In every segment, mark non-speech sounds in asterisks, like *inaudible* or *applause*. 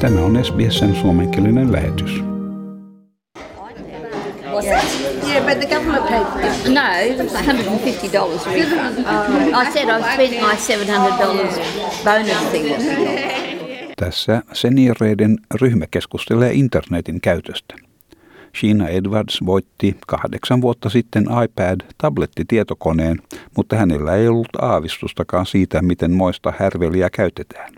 Tämä on SBSn suomenkielinen lähetys. Yeah, but the government paid for it. It was $150 refund. I said I spent my $700 bonus thing. Tässä senioreiden ryhmä keskustelee internetin käytöstä. Sheena Edwards voitti kahdeksan vuotta sitten iPad-tablettitietokoneen, mutta hänellä ei ollut aavistustakaan siitä, miten moista härveliä käytetään.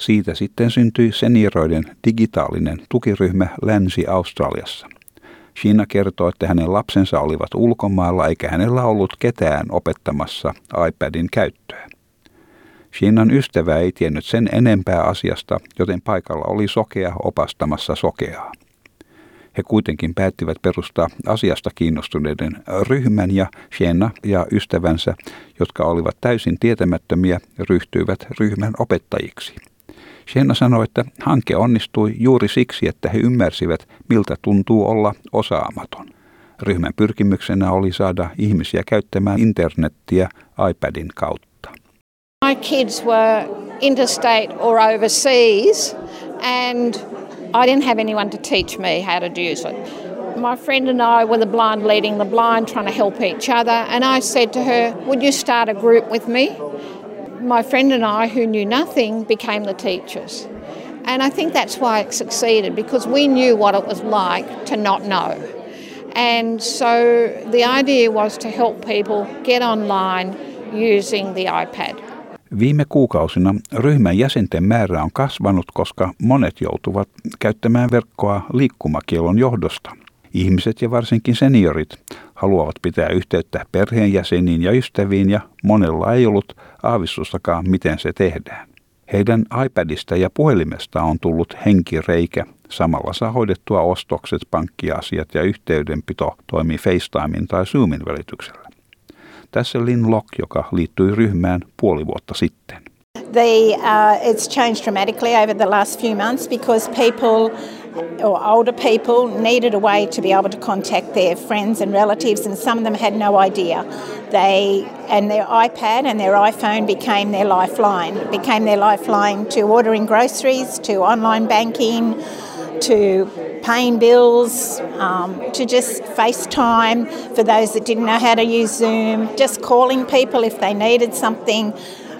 Siitä sitten syntyi senioreiden digitaalinen tukiryhmä Länsi-Australiassa. Sheena kertoo, että hänen lapsensa olivat ulkomailla eikä hänellä ollut ketään opettamassa iPadin käyttöä. Sheenan ystävä ei tiennyt sen enempää asiasta, joten paikalla oli sokea opastamassa sokeaa. He kuitenkin päättivät perustaa asiasta kiinnostuneiden ryhmän ja Shena ja ystävänsä, jotka olivat täysin tietämättömiä, ryhtyivät ryhmän opettajiksi. Shena sanoi, että hanke onnistui juuri siksi, että he ymmärsivät, miltä tuntuu olla osaamaton. Ryhmän pyrkimyksenä oli saada ihmisiä käyttämään internettiä iPadin kautta. My kids were interstate or overseas and I didn't have anyone to teach me how to use it. My friend and I were the blind leading the blind, trying to help each other. And I said to her, Would you start a group with me? My friend and I, who knew nothing, became the teachers. And I think that's why it succeeded because we knew what it was like to not know. And so the idea was to help people get online using the iPad. Viime kuukausina ryhmän jäsenten määrä on kasvanut, koska monet joutuvat käyttämään verkkoa liikkumakielon johdosta. Ihmiset ja varsinkin seniorit haluavat pitää yhteyttä perheenjäseniin ja ystäviin ja monella ei ollut aavistustakaan, miten se tehdään. Heidän iPadista ja puhelimesta on tullut henkireikä. Samalla saa hoidettua ostokset, pankkiasiat ja yhteydenpito toimii FaceTimein tai Zoomin välityksellä. Tässä Lynn Lock, joka liittyi ryhmään puoli vuotta sitten. The, uh, it's changed dramatically over the last few months because people or older people needed a way to be able to contact their friends and relatives, and some of them had no idea. They and their iPad and their iPhone became their lifeline. It became their lifeline to ordering groceries, to online banking, to paying bills, um, to just FaceTime for those that didn't know how to use Zoom, just calling people if they needed something.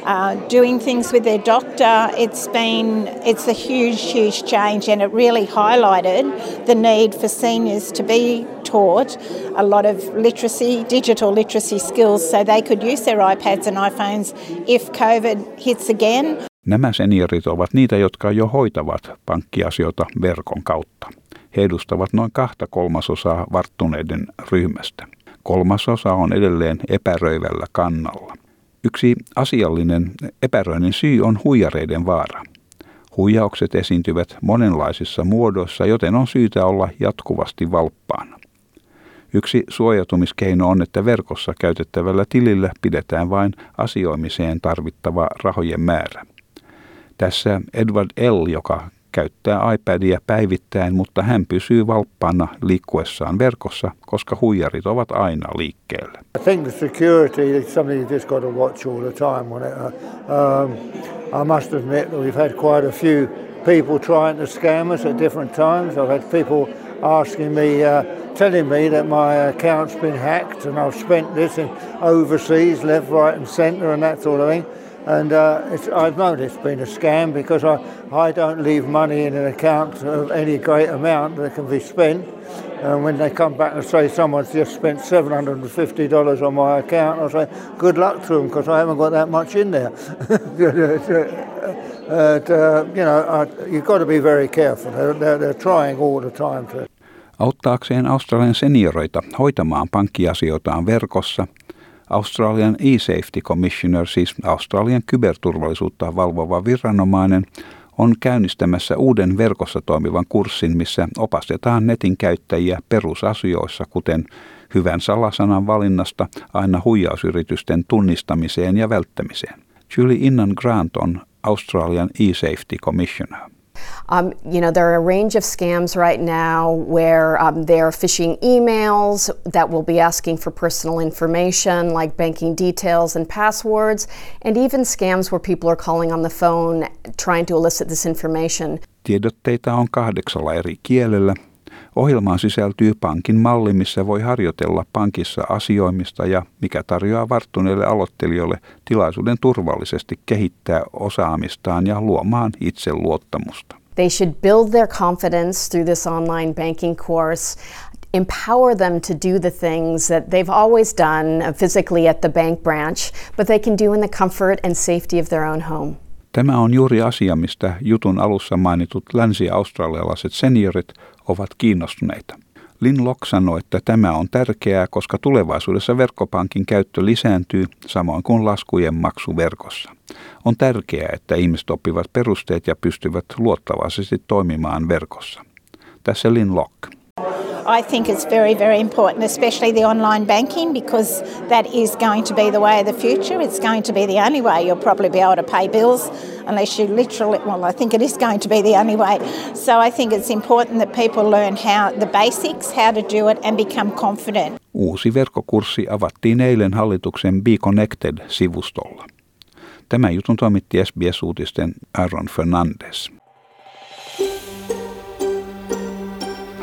Uh, doing things with their doctor. It's been it's a huge, huge change, and it really highlighted the need for seniors to be taught a lot of literacy, digital literacy skills, so they could use their iPads and iPhones if COVID hits again. Nämä seniorit ovat niitä, jotka jo hoitavat pankkiasioita verkon kautta. He edustavat noin kahta kolmasosaa varttuneiden ryhmästä. Kolmasosa on edelleen epäröivällä kannalla. Yksi asiallinen epäröinnin syy on huijareiden vaara. Huijaukset esiintyvät monenlaisissa muodoissa, joten on syytä olla jatkuvasti valppaana. Yksi suojautumiskeino on, että verkossa käytettävällä tilillä pidetään vain asioimiseen tarvittava rahojen määrä. Tässä Edward L., joka käyttää iPadia päivittäin, mutta hän pysyy valppaana liikkuessaan verkossa, koska huijarit ovat aina liikkeellä. I think the security is something you just got to watch all the time on it. Uh, um, I must admit that we've had quite a few people trying to scam us at different times. I've had people asking me, uh, telling me that my account's been hacked and I've spent this in overseas, left, right, and centre, and that sort of thing. And uh, I've known it's been a scam because I, I don't leave money in an account of any great amount that can be spent. And when they come back and say someone's just spent $750 on my account, I say, good luck to them because I haven't got that much in there. *laughs* uh, you know, I, you've got to be very careful. They're, they're, they're trying all the time to. Auttaakseen Australian senioreita hoitamaan pankkiasioitaan verkossa – Australian e-Safety Commissioner, siis Australian kyberturvallisuutta valvova viranomainen, on käynnistämässä uuden verkossa toimivan kurssin, missä opastetaan netin käyttäjiä perusasioissa, kuten hyvän salasanan valinnasta aina huijausyritysten tunnistamiseen ja välttämiseen. Julie Innan Grant on Australian e-Safety Commissioner. Um, you know, there are a range of scams right now where um, they're phishing emails that will be asking for personal information like banking details and passwords, and even scams where people are calling on the phone trying to elicit this information. Tiedotteita on kahdeksalla eri kielellä. Ohjelmaan sisältyy pankin malli, missä voi harjoitella pankissa asioimista ja mikä tarjoaa varttuneille aloittelijoille tilaisuuden turvallisesti kehittää osaamistaan ja luomaan itseluottamusta. They should build their confidence through this online banking course, empower them to do the things that they've always done physically at the bank branch, but they can do in the comfort and safety of their own home. Tämä on juuri asia, mistä jutun alussa mainitut länsi-australialaiset seniorit ovat kiinnostuneita. Lin Lock sanoi, että tämä on tärkeää, koska tulevaisuudessa verkkopankin käyttö lisääntyy samoin kuin laskujen maksu verkossa. On tärkeää, että ihmiset oppivat perusteet ja pystyvät luottavaisesti toimimaan verkossa. Tässä Lin Lock. I think it's very, very important, especially the online banking, because that is going to be the way of the future. It's going to be the only way you'll probably be able to pay bills, unless you literally, well, I think it is going to be the only way. So I think it's important that people learn how the basics, how to do it, and become confident. Uusi verkkokurssi avattiin eilen hallituksen Be Connected-sivustolla. Tämä jutun toimitti SBS-uutisten Aaron Fernandes.